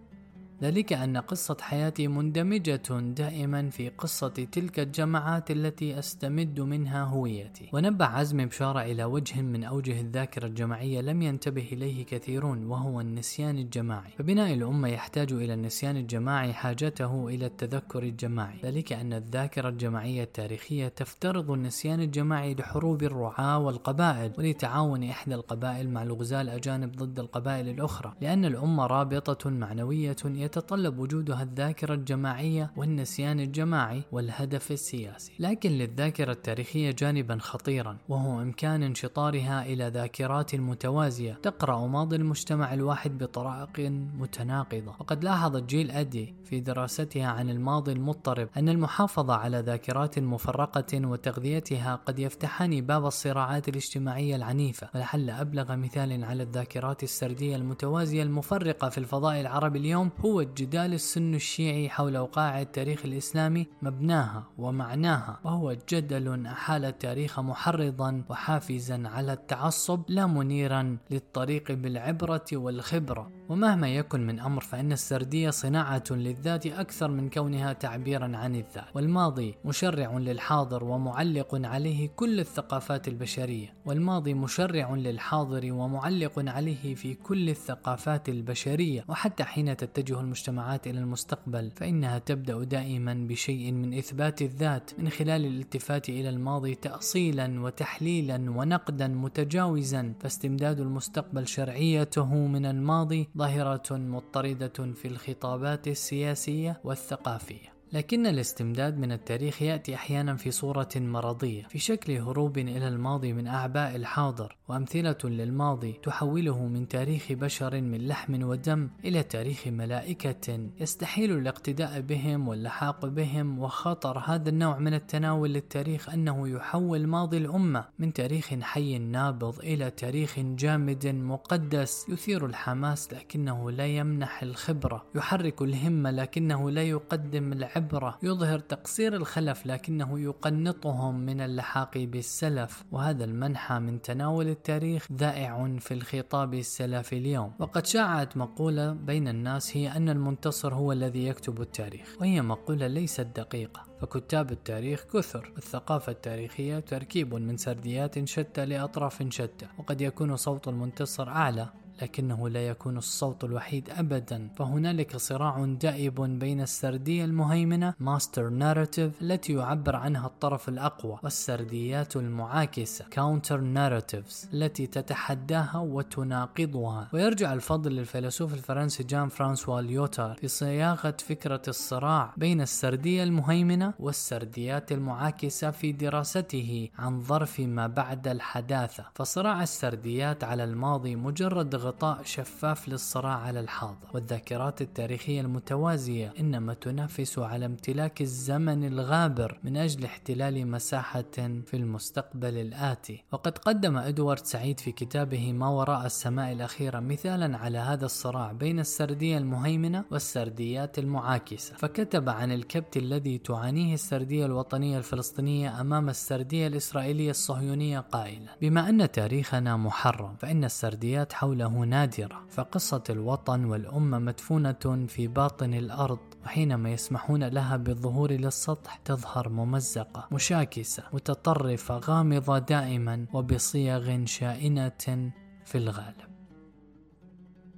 ذلك أن قصة حياتي مندمجة دائما في قصة تلك الجماعات التي أستمد منها هويتي. ونبه عزم بشارة إلى وجه من أوجه الذاكرة الجماعية لم ينتبه إليه كثيرون وهو النسيان الجماعي. فبناء الأمة يحتاج إلى النسيان الجماعي حاجته إلى التذكر الجماعي. ذلك أن الذاكرة الجماعية التاريخية تفترض النسيان الجماعي لحروب الرعاة والقبائل ولتعاون إحدى القبائل مع الغزاة الأجانب ضد القبائل الأخرى. لأن الأمة رابطة معنوية يتطلب وجودها الذاكرة الجماعية والنسيان الجماعي والهدف السياسي. لكن للذاكرة التاريخية جانبا خطيرا وهو إمكان انشطارها إلى ذاكرات متوازية تقرأ ماضي المجتمع الواحد بطرائق متناقضة. وقد لاحظ جيل أدي في دراستها عن الماضي المضطرب أن المحافظة على ذاكرات مفرقة وتغذيتها قد يفتحان باب الصراعات الاجتماعية العنيفة. ولعل أبلغ مثال على الذاكرات السردية المتوازية المفرقة في الفضاء العربي اليوم هو الجدال السن الشيعي حول وقائع التاريخ الإسلامي مبناها ومعناها وهو جدل أحال التاريخ محرضا وحافزا على التعصب لا منيرا للطريق بالعبرة والخبرة. ومهما يكن من أمر فإن السردية صناعة للذات أكثر من كونها تعبيرا عن الذات. والماضي مشرع للحاضر ومعلق عليه كل الثقافات البشرية. والماضي مشرع للحاضر ومعلق عليه في كل الثقافات البشرية. وحتى حين تتجه المجتمعات إلى المستقبل فإنها تبدأ دائما بشيء من إثبات الذات من خلال الالتفات إلى الماضي تأصيلا وتحليلا ونقدا متجاوزا فاستمداد المستقبل شرعيته من الماضي ظاهرة مضطردة في الخطابات السياسية والثقافية. لكن الاستمداد من التاريخ يأتي أحيانا في صورة مرضية في شكل هروب إلى الماضي من أعباء الحاضر وأمثلة للماضي تحوله من تاريخ بشر من لحم ودم إلى تاريخ ملائكة يستحيل الاقتداء بهم واللحاق بهم وخطر هذا النوع من التناول للتاريخ أنه يحول ماضي الأمة من تاريخ حي نابض إلى تاريخ جامد مقدس يثير الحماس لكنه لا يمنح الخبرة يحرك الهمة لكنه لا يقدم العبرة العبرة يظهر تقصير الخلف لكنه يقنطهم من اللحاق بالسلف وهذا المنحى من تناول التاريخ ذائع في الخطاب السلفي اليوم. وقد شاعت مقولة بين الناس هي أن المنتصر هو الذي يكتب التاريخ وهي مقولة ليست دقيقة. فكتاب التاريخ كثر الثقافة التاريخية تركيب من سرديات شتى لأطراف شتى وقد يكون صوت المنتصر أعلى. لكنه لا يكون الصوت الوحيد أبدا. فهنالك صراع دائب بين السردية المهيمنة master narrative التي يعبر عنها الطرف الأقوى والسرديات المعاكسة counter narratives التي تتحداها وتناقضها. ويرجع الفضل للفيلسوف الفرنسي جان فرانسوا ليوتار في صياغة فكرة الصراع بين السردية المهيمنة والسرديات المعاكسة في دراسته عن ظرف ما بعد الحداثة. فصراع السرديات على الماضي مجرد غطاء شفاف للصراع على الحاضر. والذاكرات التاريخية المتوازية إنما تنافس على امتلاك الزمن الغابر من أجل احتلال مساحة في المستقبل الآتي. وقد قدم إدوارد سعيد في كتابه ما وراء السماء الأخيرة مثالا على هذا الصراع بين السردية المهيمنة والسرديات المعاكسة. فكتب عن الكبت الذي تعانيه السردية الوطنية الفلسطينية أمام السردية الإسرائيلية الصهيونية قائلا بما أن تاريخنا محرم فإن السرديات حوله نادرة فقصة الوطن والأمة مدفونة في باطن الأرض وحينما يسمحون لها بالظهور للسطح تظهر ممزقة مشاكسة متطرفة غامضة دائما وبصيغ شائنة في الغالب.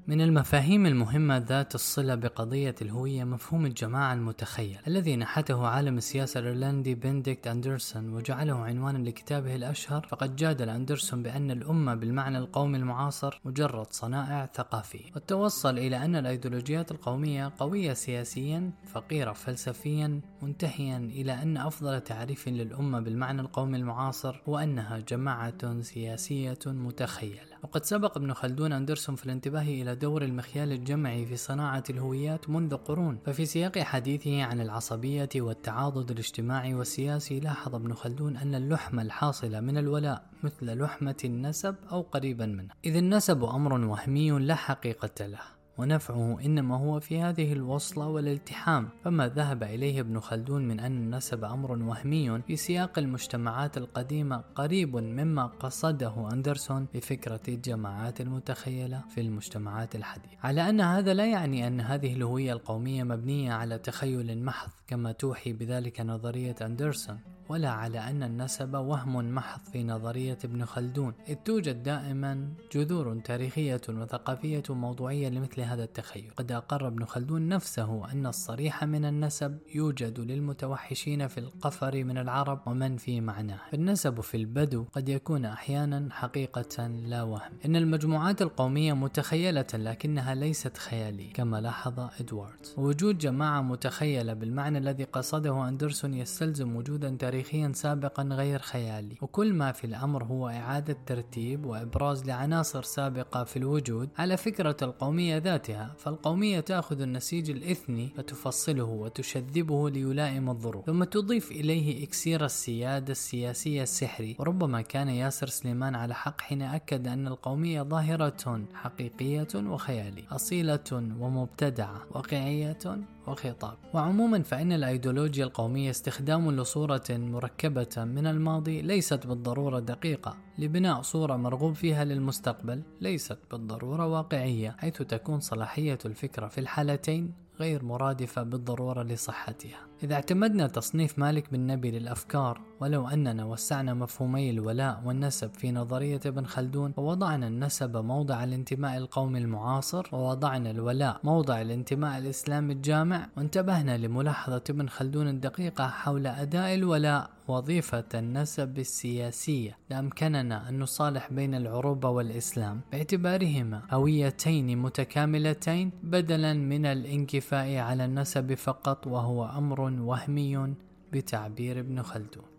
من المفاهيم المهمة ذات الصلة بقضية الهوية مفهوم الجماعة المتخيل الذي نحته عالم السياسة الإيرلندي بنديكت أندرسون وجعله عنوانا لكتابه الأشهر. فقد جادل أندرسون بأن الأمة بالمعنى القومي المعاصر مجرد صنائع ثقافية وتوصل إلى أن الأيديولوجيات القومية قوية سياسيا فقيرة فلسفيا منتهيا إلى أن أفضل تعريف للأمة بالمعنى القومي المعاصر هو أنها جماعة سياسية متخيلة. وقد سبق ابن خلدون أندرسون في الانتباه إلى دور المخيال الجمعي في صناعة الهويات منذ قرون. ففي سياق حديثه عن العصبية والتعاضد الاجتماعي والسياسي لاحظ ابن خلدون أن اللحمة الحاصلة من الولاء مثل لحمة النسب أو قريبا منه إذ النسب أمر وهمي لا حقيقة له. ونفعه إنما هو في هذه الوصلة والالتحام فما ذهب إليه ابن خلدون من أن النسب أمر وهمي في سياق المجتمعات القديمة قريب مما قصده أندرسون بفكرة الجماعات المتخيلة في المجتمعات الحديثة. على أن هذا لا يعني أن هذه الهوية القومية مبنية على تخيل محض كما توحي بذلك نظرية أندرسون. ولا على أن النسب وهم محض في نظرية ابن خلدون إذ توجد دائما جذور تاريخية وثقافية موضوعية لمثل هذا التخيل. قد أقر ابن خلدون نفسه أن الصريح من النسب يوجد للمتوحشين في القفر من العرب ومن في معناه. فالنسب في البدو قد يكون أحيانا حقيقة لا وهم. إن المجموعات القومية متخيلة لكنها ليست خيالية كما لاحظ إدواردز وجود جماعة متخيلة بالمعنى الذي قصده أندرسون يستلزم وجودا تاريخيا تاريخيا سابقا غير خيالي. وكل ما في الأمر هو إعادة ترتيب وإبراز لعناصر سابقة في الوجود على فكرة القومية ذاتها. فالقومية تأخذ النسيج الإثني فتفصله وتشذبه ليلائم الظروف. ثم تضيف إليه إكسير السيادة السياسية السحري. وربما كان ياسر سليمان على حق حين أكد أن القومية ظاهرة حقيقية وخيالية أصيلة ومبتدعة واقعية وخطاب. وعموما فإن الأيديولوجيا القومية استخدام لصورة مركبة من الماضي ليست بالضرورة دقيقة لبناء صورة مرغوب فيها للمستقبل ليست بالضرورة واقعية حيث تكون صلاحية الفكرة في الحالتين غير مرادفة بالضرورة لصحتها. إذا اعتمدنا تصنيف مالك بن نبي للأفكار ولو أننا وسعنا مفهومي الولاء والنسب في نظرية ابن خلدون ووضعنا النسب موضع الانتماء القومي المعاصر ووضعنا الولاء موضع الانتماء الإسلامي الجامع وانتبهنا لملاحظة ابن خلدون الدقيقة حول أداء الولاء وظيفة النسب السياسية. لأمكننا أن نصالح بين العروبة والإسلام. باعتبارهما هويتين متكاملتين بدلا من الانكفاء على النسب فقط وهو أمر وهمي بتعبير ابن خلدون.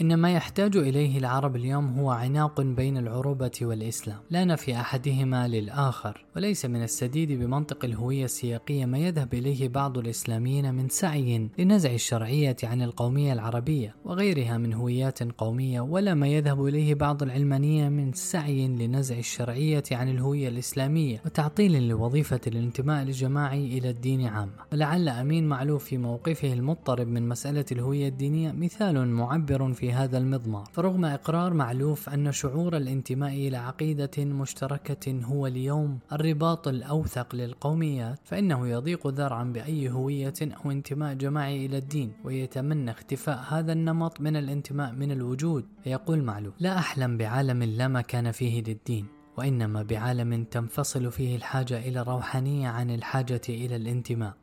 إن ما يحتاج إليه العرب اليوم هو عناق بين العروبة والإسلام. لا نفي أحدهما للآخر وليس من السديد بمنطق الهوية السياقية ما يذهب إليه بعض الإسلاميين من سعي لنزع الشرعية عن القومية العربية وغيرها من هويات قومية ولا ما يذهب إليه بعض العلمانية من سعي لنزع الشرعية عن الهوية الإسلامية وتعطيل لوظيفة الانتماء الجماعي إلى الدين عامة ولعل أمين معلوف في موقفه المضطرب من مسألة الهوية الدينية مثال معبر في في هذا المضمار. فرغم إقرار معلوف أن شعور الانتماء إلى عقيدة مشتركة هو اليوم الرباط الأوثق للقوميات فإنه يضيق ذرعا بأي هوية أو انتماء جماعي إلى الدين ويتمنى اختفاء هذا النمط من الانتماء من الوجود. فيقول معلوف لا أحلم بعالم لا مكان فيه للدين وإنما بعالم تنفصل فيه الحاجة إلى الروحانية عن الحاجة إلى الانتماء.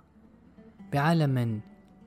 بعالم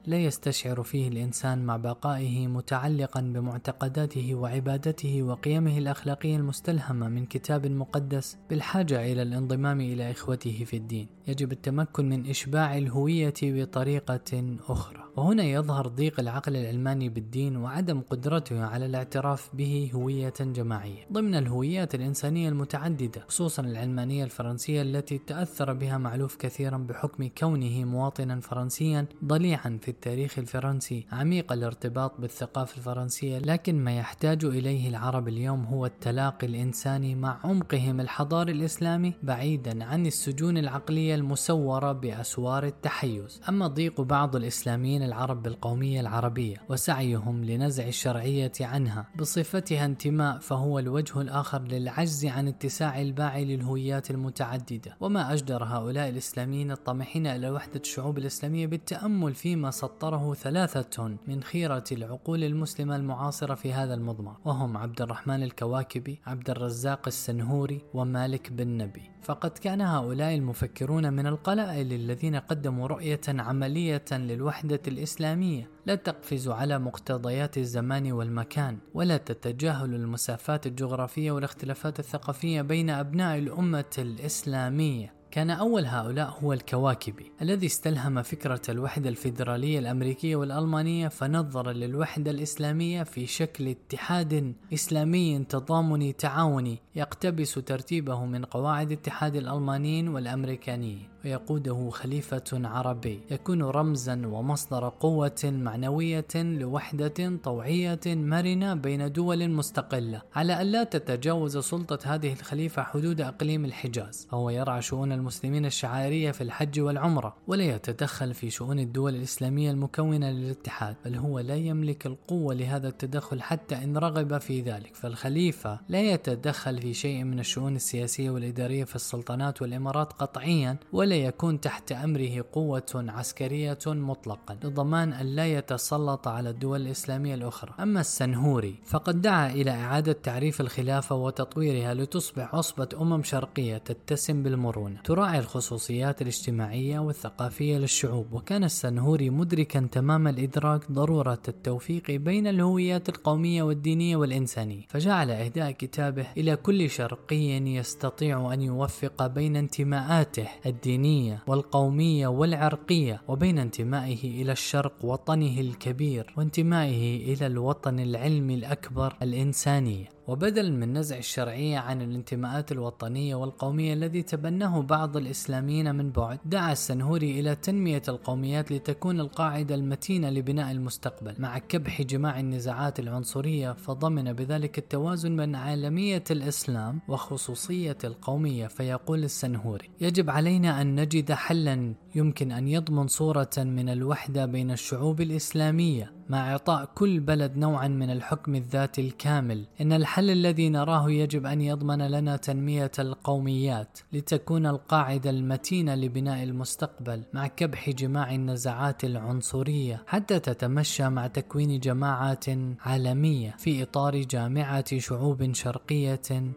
لا يستشعر فيه الإنسان مع بقائه متعلقا بمعتقداته وعبادته وقيمه الأخلاقية المستلهمة من كتاب مقدس بالحاجة إلى الانضمام إلى إخوته في الدين. يجب التمكن من إشباع الهوية بطريقة أخرى. وهنا يظهر ضيق العقل العلماني بالدين وعدم قدرته على الاعتراف به هوية جماعية. ضمن الهويات الإنسانية المتعددة خصوصا العلمانية الفرنسية التي تأثر بها معلوف كثيرا بحكم كونه مواطنا فرنسيا ضليعا في التاريخ الفرنسي عميق الارتباط بالثقافة الفرنسية لكن ما يحتاج إليه العرب اليوم هو التلاقي الإنساني مع عمقهم الحضاري الإسلامي بعيدا عن السجون العقلية المسورة بأسوار التحيز. أما ضيق بعض الإسلاميين العرب بالقومية العربية وسعيهم لنزع الشرعية عنها بصفتها انتماء فهو الوجه الآخر للعجز عن اتساع الباعي للهويات المتعددة. وما أجدر هؤلاء الإسلاميين الطامحين إلى وحدة الشعوب الإسلامية بالتأمل فيما سطره ثلاثة من خيرة العقول المسلمة المعاصرة في هذا المضمار وهم عبد الرحمن الكواكبي عبد الرزاق السنهوري ومالك بن نبي. فقد كان هؤلاء المفكرون من القلائل الذين قدموا رؤية عملية للوحدة الإسلامية لا تقفز على مقتضيات الزمان والمكان ولا تتجاهل المسافات الجغرافية والاختلافات الثقافية بين أبناء الأمة الإسلامية. كان أول هؤلاء هو الكواكبي الذي استلهم فكرة الوحدة الفيدرالية الأمريكية والألمانية فنظر للوحدة الإسلامية في شكل اتحاد إسلامي تضامني تعاوني يقتبس ترتيبه من قواعد اتحاد الألمانيين والأمريكانيين. ويقوده خليفة عربي. يكون رمزا ومصدر قوة معنوية لوحدة طوعية مرنة بين دول مستقلة على أن لا تتجاوز سلطة هذه الخليفة حدود أقليم الحجاز. فهو يرعى شؤون المسلمين الشعائرية في الحج والعمرة ولا يتدخل في شؤون الدول الإسلامية المكونة للاتحاد بل هو لا يملك القوة لهذا التدخل حتى إن رغب في ذلك. فالخليفة لا يتدخل في شيء من الشؤون السياسية والإدارية في السلطنات والإمارات قطعيا ولا ولا يكون تحت أمره قوة عسكرية مطلقا. لضمان أن لا يتسلط على الدول الإسلامية الأخرى. أما السنهوري فقد دعا إلى إعادة تعريف الخلافة وتطويرها لتصبح عصبة أمم شرقية تتسم بالمرونة. تراعي الخصوصيات الاجتماعية والثقافية للشعوب. وكان السنهوري مدركا تمام الإدراك ضرورة التوفيق بين الهويات القومية والدينية والإنسانية. فجعل إهداء كتابه إلى كل شرقي يستطيع أن يوفق بين انتماءاته الدينية الدينية والقومية والعرقية وبين انتمائه إلى الشرق وطنه الكبير وانتمائه إلى الوطن العلمي الأكبر الإنسانية. وبدلا من نزع الشرعية عن الانتماءات الوطنية والقومية الذي تبناه بعض الإسلاميين من بعد دعا السنهوري إلى تنمية القوميات لتكون القاعدة المتينة لبناء المستقبل. مع كبح جماع النزاعات العنصرية فضمن بذلك التوازن بين عالمية الإسلام وخصوصية القومية فيقول السنهوري يجب علينا أن نجد حلا يمكن أن يضمن صورة من الوحدة بين الشعوب الإسلامية مع إعطاء كل بلد نوعا من الحكم الذاتي الكامل. إن الحل الذي نراه يجب أن يضمن لنا تنمية القوميات لتكون القاعدة المتينة لبناء المستقبل مع كبح جماع النزعات العنصرية حتى تتمشى مع تكوين جماعات عالمية في إطار جامعة شعوب شرقية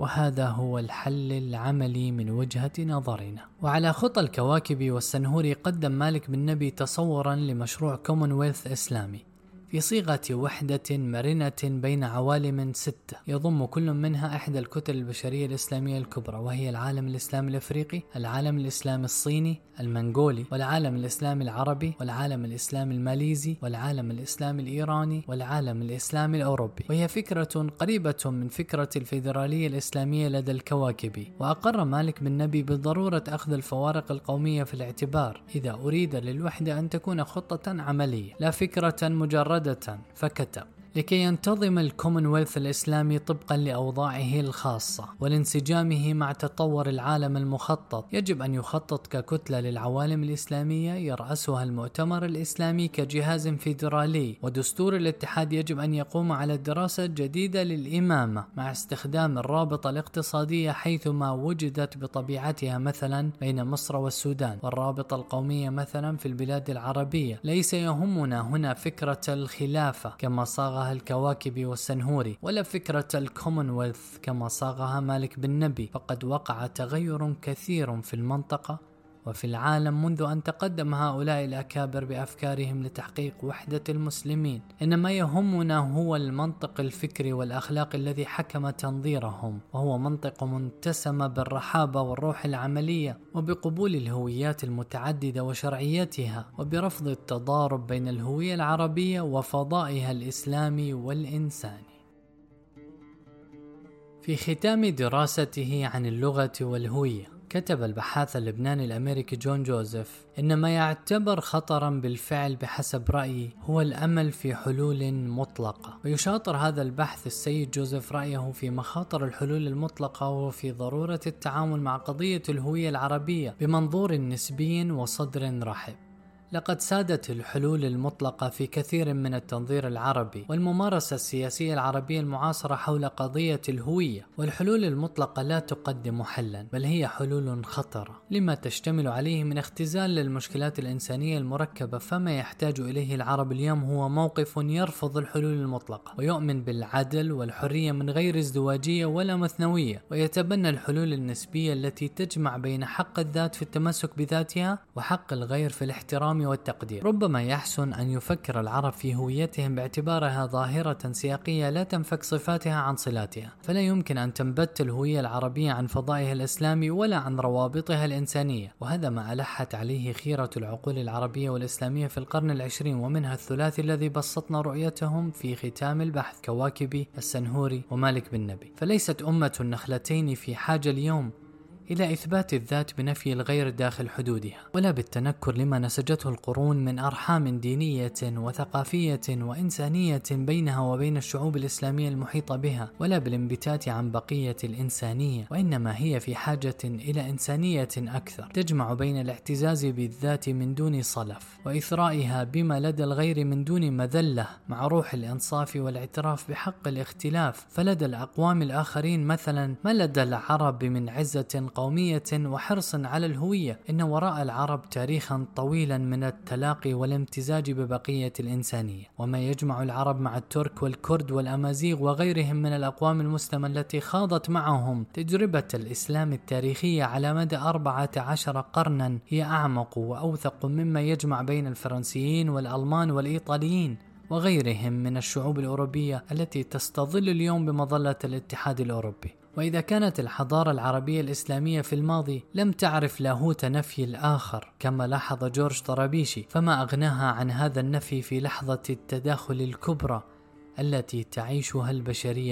وهذا هو الحل العملي من وجهة نظرنا. وعلى خطى الكواكب والسنهوري قدم مالك بن نبي تصورا لمشروع كومنولث إسلامي في صيغة وحدة مرنة بين عوالم ستة. يضم كل منها إحدى الكتل البشرية الإسلامية الكبرى وهي العالم الإسلامي الأفريقي العالم الإسلامي الصيني المنغولي والعالم الإسلامي العربي والعالم الإسلامي الماليزي والعالم الإسلامي الإيراني والعالم الإسلامي الأوروبي. وهي فكرة قريبة من فكرة الفيدرالية الإسلامية لدى الكواكبي وأقر مالك بن نبي بضرورة أخذ الفوارق القومية في الاعتبار إذا أريد للوحدة أن تكون خطة عملية. لا فكرة مجردة فكتب لكي ينتظم الكومنولث الإسلامي طبقا لأوضاعه الخاصة ولانسجامه مع تطور العالم المخطط. يجب أن يخطط ككتلة للعوالم الإسلامية يرأسها المؤتمر الإسلامي كجهاز فيدرالي. ودستور الاتحاد يجب أن يقوم على دراسة جديدة للإمامة مع استخدام الرابطة الاقتصادية حيثما وجدت بطبيعتها مثلا بين مصر والسودان والرابطة القومية مثلا في البلاد العربية. ليس يهمنا هنا فكرة الخلافة كما صاغها الكواكبي والسنهوري ولا فكرة الكومنولث كما صاغها مالك بن نبي. فقد وقع تغير كثير في المنطقة. وفي العالم منذ أن تقدم هؤلاء الأكابر بأفكارهم لتحقيق وحدة المسلمين إنما يهمنا هو المنطق الفكري والأخلاقي الذي حكم تنظيرهم وهو منطق متسم بالرحابة والروح العملية وبقبول الهويات المتعددة وشرعيتها وبرفض التضارب بين الهوية العربية وفضائها الإسلامي والإنساني. في ختام دراسته عن اللغة والهوية كتب البحاث اللبناني الأمريكي جون جوزيف إن ما يعتبر خطرا بالفعل بحسب رأيي هو الأمل في حلول مطلقة. ويشاطر هذا البحث السيد جوزيف رأيه في مخاطر الحلول المطلقة وفي ضرورة التعامل مع قضية الهوية العربية بمنظور نسبي وصدر رحب. لقد سادت الحلول المطلقة في كثير من التنظير العربي والممارسة السياسية العربية المعاصرة حول قضية الهوية والحلول المطلقة لا تقدم حلا بل هي حلول خطرة. لما تشتمل عليه من اختزال للمشكلات الإنسانية المركبة فما يحتاج إليه العرب اليوم هو موقف يرفض الحلول المطلقة ويؤمن بالعدل والحرية من غير ازدواجية ولا مثنوية ويتبنى الحلول النسبية التي تجمع بين حق الذات في التمسك بذاتها وحق الغير في الاحترام والتقدير. ربما يحسن أن يفكر العرب في هويتهم باعتبارها ظاهرة سياقية لا تنفك صفاتها عن صلاتها. فلا يمكن أن تنبت الهوية العربية عن فضائها الإسلامي ولا عن روابطها الإنسانية. وهذا ما ألحت عليه خيرة العقول العربية والإسلامية في القرن العشرين ومنها الثلاثي الذي بسطنا رؤيتهم في ختام البحث كواكبي السنهوري ومالك بن نبي. فليست أمة النخلتين في حاجة اليوم. إلى إثبات الذات بنفي الغير داخل حدودها ولا بالتنكر لما نسجته القرون من أرحام دينية وثقافية وإنسانية بينها وبين الشعوب الإسلامية المحيطة بها ولا بالانبتات عن بقية الإنسانية وإنما هي في حاجة إلى إنسانية أكثر تجمع بين الاعتزاز بالذات من دون صلف وإثرائها بما لدى الغير من دون مذلة مع روح الإنصاف والاعتراف بحق الاختلاف فلدى الأقوام الآخرين مثلا ما لدى العرب من عزة قومية وحرص على الهوية. إن وراء العرب تاريخا طويلا من التلاقي والامتزاج ببقية الإنسانية. وما يجمع العرب مع الترك والكرد والأمازيغ وغيرهم من الأقوام المسلمة التي خاضت معهم تجربة الإسلام التاريخية على مدى أربعة عشر قرنا هي أعمق وأوثق مما يجمع بين الفرنسيين والألمان والإيطاليين وغيرهم من الشعوب الأوروبية التي تستظل اليوم بمظلة الاتحاد الأوروبي. وإذا كانت الحضارة العربية الإسلامية في الماضي لم تعرف لاهوت نفي الآخر كما لاحظ جورج طرابيشي فما أغناها عن هذا النفي في لحظة التداخل الكبرى التي تعيشها البشرية